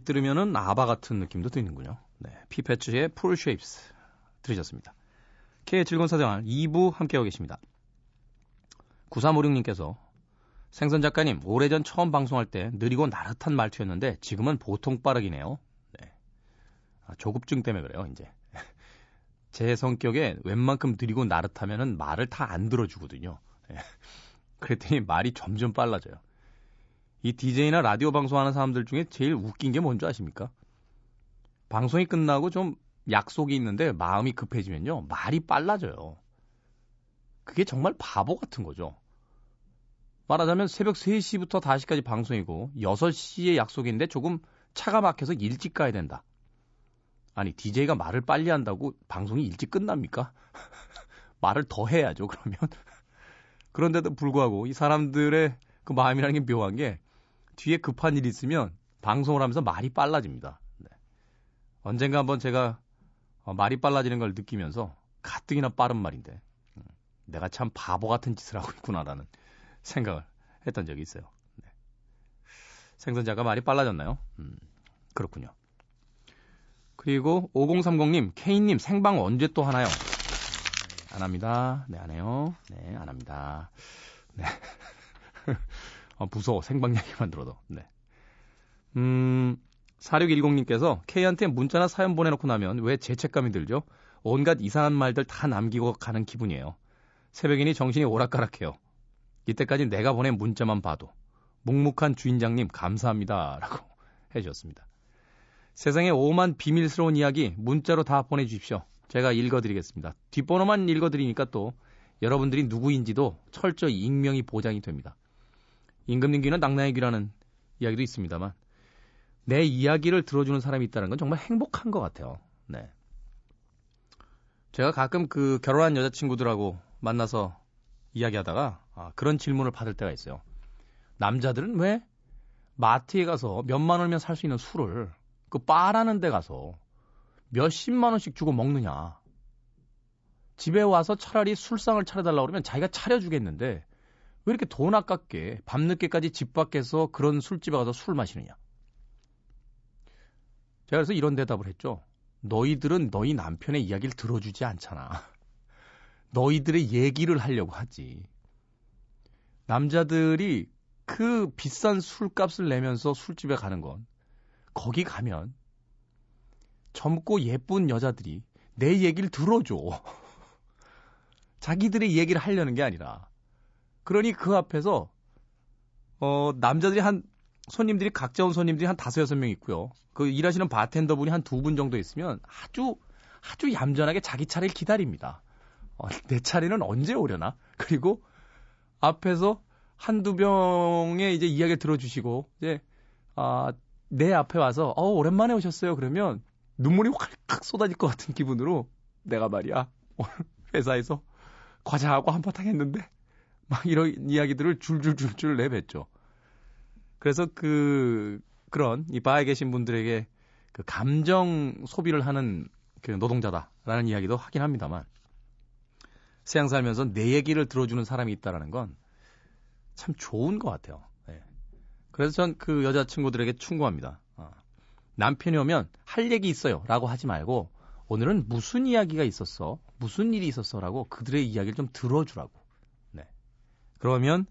얼핏 들으면은 아바 같은 느낌도 드는군요. 네, 피페츠의 Pull Shapes 들으셨습니다. K의 즐거운 사생활 2부 함께하고 계십니다. 9356님께서 생선 작가님, 오래전 처음 방송할 때 느리고 나른한 말투였는데 지금은 보통 빠르기네요. 네. 아, 조급증 때문에 그래요, 이제. 제 성격에 웬만큼 느리고 나른하면은 말을 다 안 들어주거든요. 네. 그랬더니 말이 점점 빨라져요. 이 DJ나 라디오 방송하는 사람들 중에 제일 웃긴 게 뭔지 아십니까? 방송이 끝나고 좀 약속이 있는데 마음이 급해지면요. 말이 빨라져요. 그게 정말 바보 같은 거죠. 말하자면 새벽 3시부터 5시까지 방송이고 6시에 약속인데 조금 차가 막혀서 일찍 가야 된다. 아니, DJ가 말을 빨리 한다고 방송이 일찍 끝납니까? 말을 더 해야죠, 그러면. 그런데도 불구하고 이 사람들의 그 마음이라는 게 묘한 게 뒤에 급한 일이 있으면 방송을 하면서 말이 빨라집니다. 네. 언젠가 한번 제가 어, 말이 빨라지는 걸 느끼면서 가뜩이나 빠른 말인데 음, 내가 참 바보 같은 짓을 하고 있구나라는 생각을 했던 적이 있어요. 네. 생선자가 말이 빨라졌나요? 음, 그렇군요. 그리고 5030님, K님 생방 언제 또 하나요? 네, 안 합니다. 네, 안 해요. 네, 안 합니다. 네. 어, 무서워. 생방 얘기만 들어도. 네. 음, 4610님께서 K한테 문자나 사연 보내놓고 나면 왜 죄책감이 들죠? 온갖 이상한 말들 다 남기고 가는 기분이에요. 새벽이니 정신이 오락가락해요. 이때까지 내가 보낸 문자만 봐도 묵묵한 주인장님 감사합니다. 라고 해주셨습니다. 세상에 오만 비밀스러운 이야기 문자로 다 보내주십시오. 제가 읽어드리겠습니다. 뒷번호만 읽어드리니까 또 여러분들이 누구인지도 철저히 익명이 보장이 됩니다. 임금님 귀는 낙나의 귀라는 이야기도 있습니다만 내 이야기를 들어주는 사람이 있다는 건 정말 행복한 것 같아요. 네. 제가 가끔 그 결혼한 여자친구들하고 만나서 이야기하다가 아, 그런 질문을 받을 때가 있어요. 남자들은 왜 마트에 가서 몇만 원이면 살 수 있는 술을 그 바라는 데 가서 몇십만 원씩 주고 먹느냐. 집에 와서 차라리 술상을 차려달라고 그러면 자기가 차려주겠는데 왜 이렇게 돈 아깝게 밤늦게까지 집 밖에서 그런 술집에 가서 술 마시느냐. 제가 그래서 이런 대답을 했죠. 너희들은 너희 남편의 이야기를 들어주지 않잖아. 너희들의 얘기를 하려고 하지. 남자들이 그 비싼 술값을 내면서 술집에 가는 건 거기 가면 젊고 예쁜 여자들이 내 얘기를 들어줘. 자기들의 얘기를 하려는 게 아니라. 그러니 그 앞에서 어 남자들이 한 손님들이 각자 온 손님들이 한 다섯 여섯 명 있고요. 그 일하시는 바텐더 분이 한 두 분 정도 있으면 아주 아주 얌전하게 자기 차례를 기다립니다. 어, 내 차례는 언제 오려나? 그리고 앞에서 한두 병의 이제 이야기를 들어주시고 이제 아, 내 앞에 와서 어 오랜만에 오셨어요. 그러면 눈물이 활칵 쏟아질 것 같은 기분으로 내가 말이야 오늘 회사에서 과자하고 한바탕 했는데 막 이런 이야기들을 줄줄줄줄 내뱉죠. 그래서 그 그런 이 바에 계신 분들에게 그 감정 소비를 하는 그 노동자다라는 이야기도 하긴 합니다만 세상 살면서 내 얘기를 들어주는 사람이 있다라는 건 참 좋은 것 같아요. 네. 그래서 전 그 여자 친구들에게 충고합니다. 어. 남편이 오면 할 얘기 있어요라고 하지 말고 오늘은 무슨 이야기가 있었어, 무슨 일이 있었어라고 그들의 이야기를 좀 들어주라고. 네. 그러면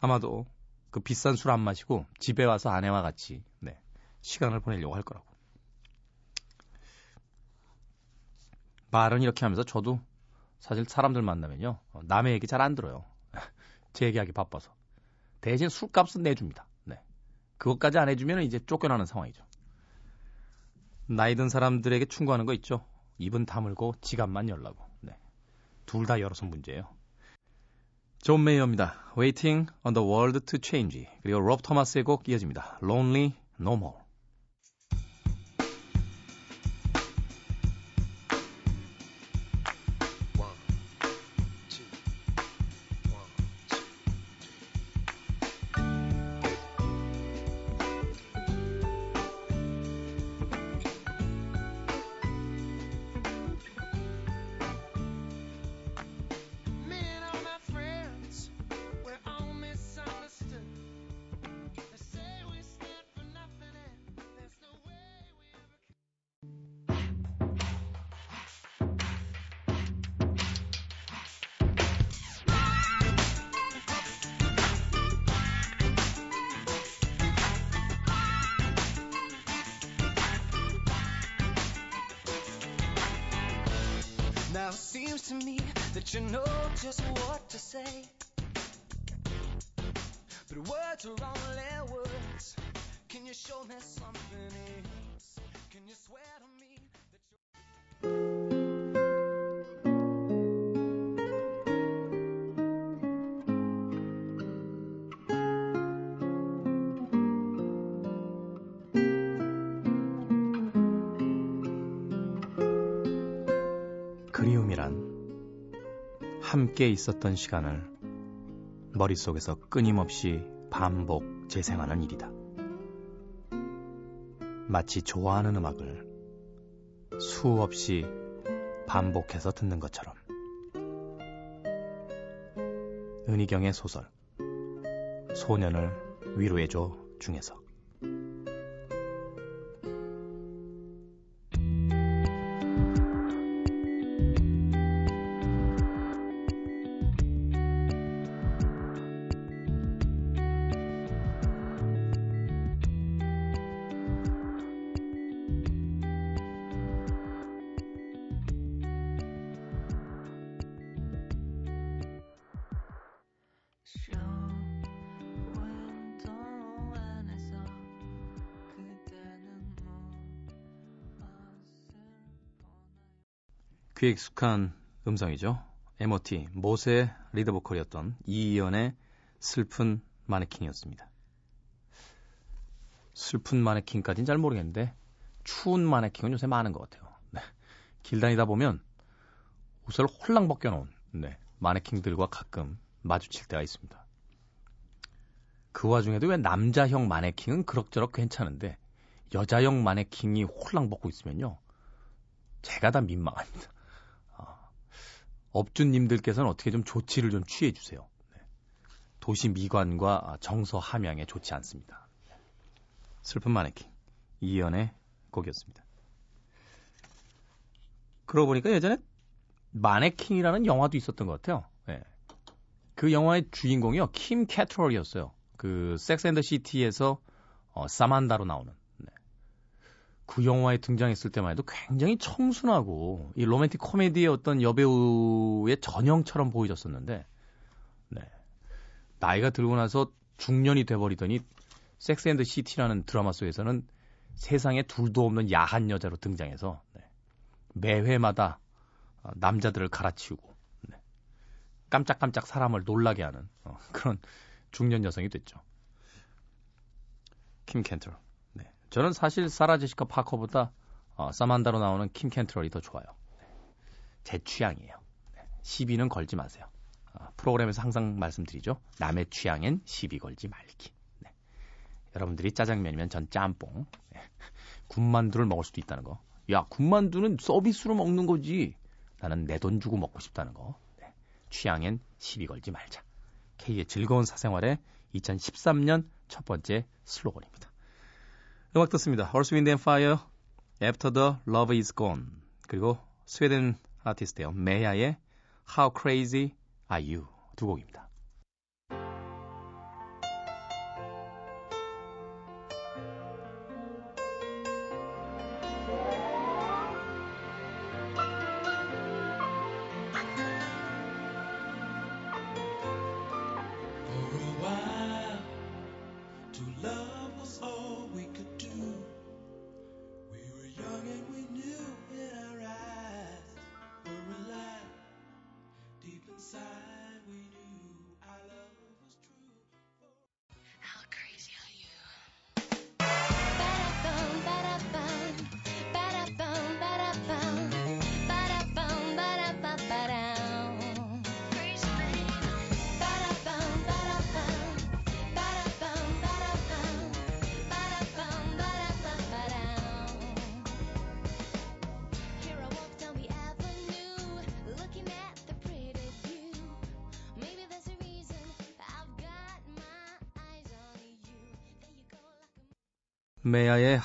아마도 그 비싼 술 안 마시고 집에 와서 아내와 같이 네, 시간을 보내려고 할 거라고. 말은 이렇게 하면서 저도 사실 사람들 만나면요 어, 남의 얘기 잘 안 들어요. 제 얘기하기 바빠서 대신 술값은 내줍니다. 네, 그것까지 안 해주면 이제 쫓겨나는 상황이죠. 나이 든 사람들에게 충고하는 거 있죠. 입은 다물고 지갑만 열라고. 네, 둘 다 열어서 문제예요. 존 메이어입니다. Waiting on the World to Change. 그리고 롭 토마스의 곡 이어집니다. Lonely No More. 함께 있었던 시간을 머릿속에서 끊임없이 반복 재생하는 일이다. 마치 좋아하는 음악을 수없이 반복해서 듣는 것처럼. 은희경의 소설 소년을 위로해줘 중에서 귀에 익숙한 음성이죠. MOT, 모세 리더 보컬이었던 이희연의 슬픈 마네킹이었습니다. 슬픈 마네킹까지는 잘 모르겠는데 추운 마네킹은 요새 많은 것 같아요. 네. 길 다니다 보면 옷을 홀랑 벗겨놓은 네. 마네킹들과 가끔 마주칠 때가 있습니다. 그 와중에도 왜 남자형 마네킹은 그럭저럭 괜찮은데 여자형 마네킹이 홀랑 벗고 있으면요. 제가 다 민망합니다. 업주님들께서는 어떻게 좀 조치를 좀 취해 주세요. 네. 도시 미관과 정서 함양에 좋지 않습니다. 슬픈 마네킹 이연의 곡이었습니다. 그러고 보니까 예전에 마네킹이라는 영화도 있었던 것 같아요. 네. 그 영화의 주인공이요 킴 캐트롤이었어요. 그 섹스 앤더 시티에서 어, 사만다로 나오는 그 영화에 등장했을 때만 해도 굉장히 청순하고 이 로맨틱 코미디의 어떤 여배우의 전형처럼 보여졌었는데 네. 나이가 들고 나서 중년이 돼버리더니 섹스 앤드 시티라는 드라마 속에서는 세상에 둘도 없는 야한 여자로 등장해서 네. 매회마다 어, 남자들을 갈아치우고 네. 깜짝깜짝 사람을 놀라게 하는 어, 그런 중년 여성이 됐죠. 킴 켄터. 저는 사실 사라 제시카 파커보다 어, 사만다로 나오는 킴 캔트럴이 더 좋아요. 네. 제 취향이에요. 네. 시비는 걸지 마세요. 어, 프로그램에서 항상 말씀드리죠. 남의 취향엔 시비 걸지 말기. 네. 여러분들이 짜장면이면 전 짬뽕. 네. 군만두를 먹을 수도 있다는 거. 야, 군만두는 서비스로 먹는 거지. 나는 내 돈 주고 먹고 싶다는 거. 네. 취향엔 시비 걸지 말자. K의 즐거운 사생활의 2013년 첫 번째 슬로건입니다. 음악 듣습니다. Earth, Wind and Fire, After the Love is Gone. 그리고 스웨덴 아티스트예요. 메야의 How Crazy Are You 두 곡입니다.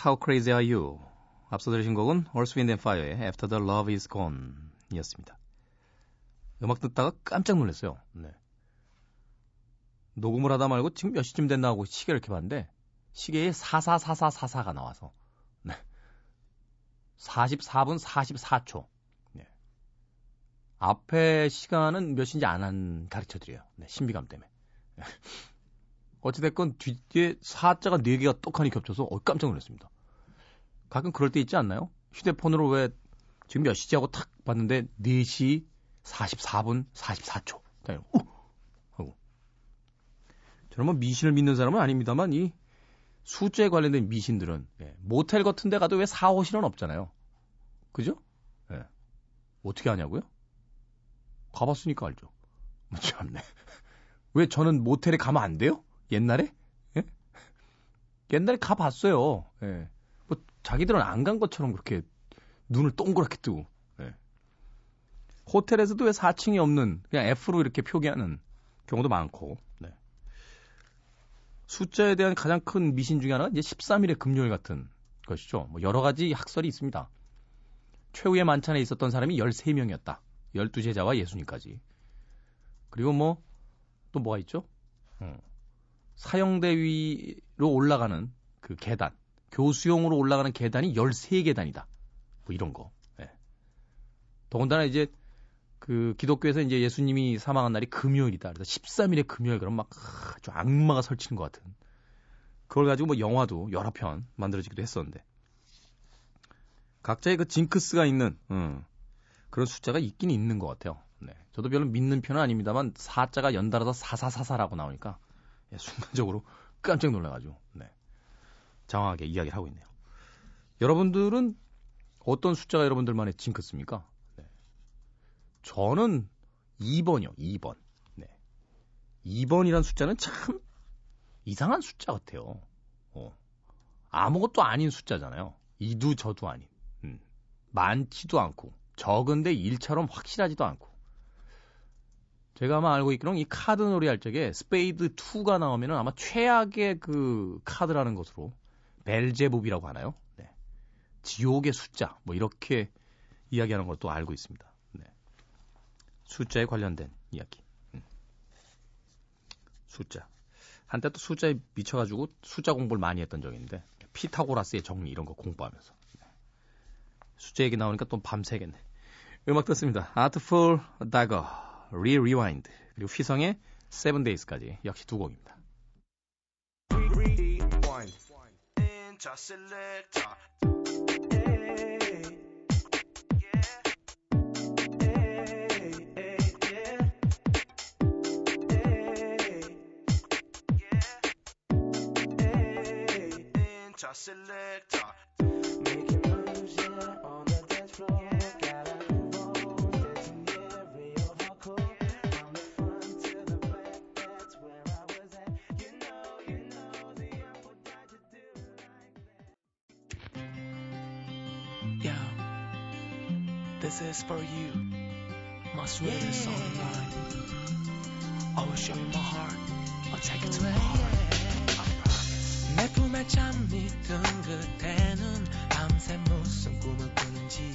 How Crazy Are You 앞서 들으신 곡은 Earth, Wind and Fire의 After the Love is Gone 이었습니다. 음악 듣다가 깜짝 놀랐어요. 네. 녹음을 하다 말고 지금 몇 시쯤 됐나 하고 시계를 이렇게 봤는데 시계에 444444가 나와서 네. 44분 44초. 네. 앞에 시간은 몇인지 안 한 가르쳐 드려요. 네, 신비감 때문에. 어찌됐건 뒤에 사자가 4개가 똑하니 겹쳐서 어, 깜짝 놀랐습니다. 가끔 그럴 때 있지 않나요? 휴대폰으로 왜 지금 몇 시지 하고 탁 봤는데 4시 44분 44초. 그냥 우! 하고. 저는 뭐 미신을 믿는 사람은 아닙니다만 이 숫자에 관련된 미신들은 예, 모텔 같은 데 가도 왜 4, 5실은 없잖아요. 그죠? 예. 어떻게 하냐고요? 가봤으니까 알죠. 뭐 참네. 왜 저는 모텔에 가면 안 돼요? 옛날에? 예? 옛날에 가봤어요. 예. 뭐 자기들은 안 간 것처럼 그렇게 눈을 동그랗게 뜨고. 예. 호텔에서도 왜 4층이 없는 그냥 F로 이렇게 표기하는 경우도 많고. 네. 숫자에 대한 가장 큰 미신 중에 하나가 이제 13일의 금요일 같은 것이죠. 뭐 여러 가지 학설이 있습니다. 최후의 만찬에 있었던 사람이 13명이었다. 12제자와 예수님까지. 그리고 뭐, 또 뭐가 있죠? 어. 사형대 위로 올라가는 그 계단, 교수용으로 올라가는 계단이 13계단이다. 뭐 이런 거. 예. 더군다나 이제 그 기독교에서 이제 예수님이 사망한 날이 금요일이다. 그래서 13일의 금요일 그럼 막 아주 악마가 설치는 것 같은. 그걸 가지고 뭐 영화도 여러 편 만들어지기도 했었는데. 각자의 그 징크스가 있는 음, 그런 숫자가 있긴 있는 것 같아요. 네. 저도 별로 믿는 편은 아닙니다만 사자가 연달아서 사사사사라고 나오니까 예, 순간적으로 깜짝 놀라가지고 네. 장황하게 이야기를 하고 있네요. 여러분들은 어떤 숫자가 여러분들만의 징크스입니까? 네. 저는 2번이요. 2번. 네. 2번이란 숫자는 참 이상한 숫자 같아요. 어. 아무것도 아닌 숫자잖아요. 이도 저도 아닌. 음. 많지도 않고 적은데 1처럼 확실하지도 않고. 제가 아마 알고 있기로는 이 카드 놀이 할 적에 스페이드 2가 나오면은 아마 최악의 그 카드라는 것으로 벨제봅이라고 하나요? 네. 지옥의 숫자 뭐 이렇게 이야기하는 것도 알고 있습니다. 네. 숫자에 관련된 이야기. 음. 숫자. 한때 또 숫자에 미쳐가지고 숫자 공부를 많이 했던 적이 있는데 피타고라스의 정리 이런 거 공부하면서 네. 숫자 얘기 나오니까 또 밤새겠네. 음악 듣습니다. Dagger, Re-Rewind 그리고 휘성의 Seven Days까지 역시 두 곡입니다. Selector. This is for you. My sweetest song in life. I will show you my heart. I'll take it to my heart. I promise. 내 품에 잠이 든 그때는 밤새 무슨 꿈을 꾸는지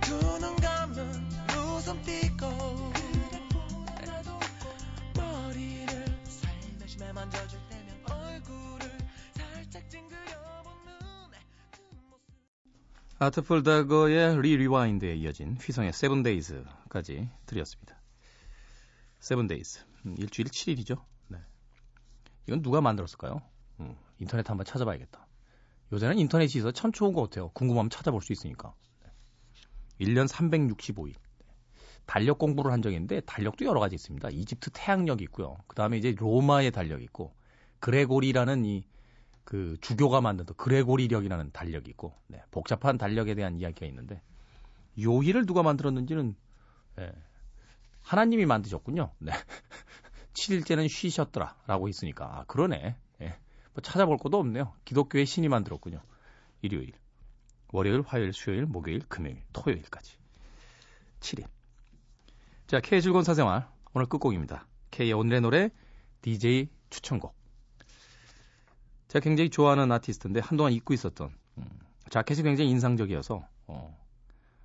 두 눈 감은 웃음 띄고 머리를 살며시 만져줄 때면 얼굴을 살짝 찡 아트풀 다저의 Re-Rewind에 이어진 휘성의 Seven Days까지 드렸습니다. Seven Days. 음, 일주일 7일이죠. 네. 이건 누가 만들었을까요? 음, 인터넷 한번 찾아봐야겠다. 요새는 인터넷이 있어 참 좋은 것 같아요. 궁금하면 찾아볼 수 있으니까. 네. 1년 365일. 달력 공부를 한 적이 있는데 달력도 여러 가지 있습니다. 이집트 태양력이 있고요. 그 다음에 이제 로마의 달력이 있고 그레고리라는 이 그 주교가 만든 또 그레고리력이라는 달력이 있고 네, 복잡한 달력에 대한 이야기가 있는데 요일을 누가 만들었는지는 예, 하나님이 만드셨군요. 네. 7일째는 쉬셨더라라고 있으니까 아, 그러네. 예. 뭐 찾아볼 것도 없네요. 기독교의 신이 만들었군요. 일요일, 월요일, 화요일, 수요일, 목요일, 금요일, 토요일까지 7일. 자, K의 즐거운 사생활 오늘 끝곡입니다. K의 오늘의 노래 DJ 추천곡. 제가 굉장히 좋아하는 아티스트인데 한동안 잊고 있었던 음, 자켓이 굉장히 인상적이어서 어,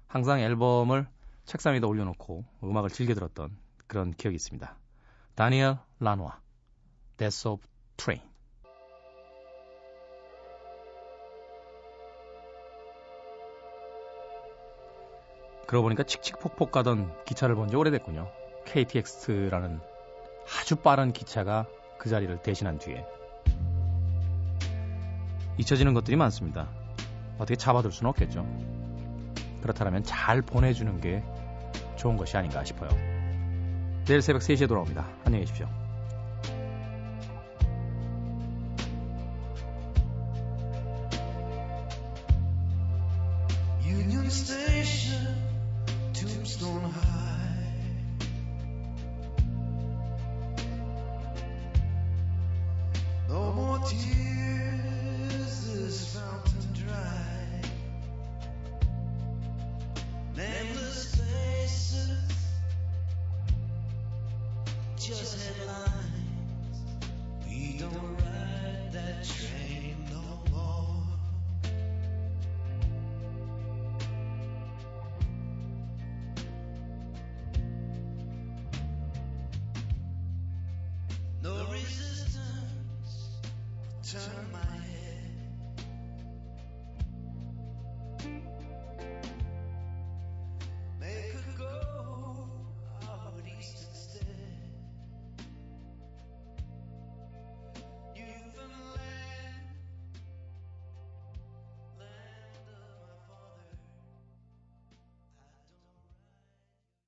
항상 앨범을 책상 위에다 올려놓고 음악을 즐겨 들었던 그런 기억이 있습니다. 다니엘 라노아, Death of Train. 그러고 보니까 칙칙폭폭 가던 기차를 본 지 오래됐군요. KTX라는 아주 빠른 기차가 그 자리를 대신한 뒤에 잊혀지는 것들이 많습니다. 어떻게 잡아둘 수는 없겠죠. 그렇다면 잘 보내주는 게 좋은 것이 아닌가 싶어요. 내일 새벽 3시에 돌아옵니다. 안녕히 계십시오.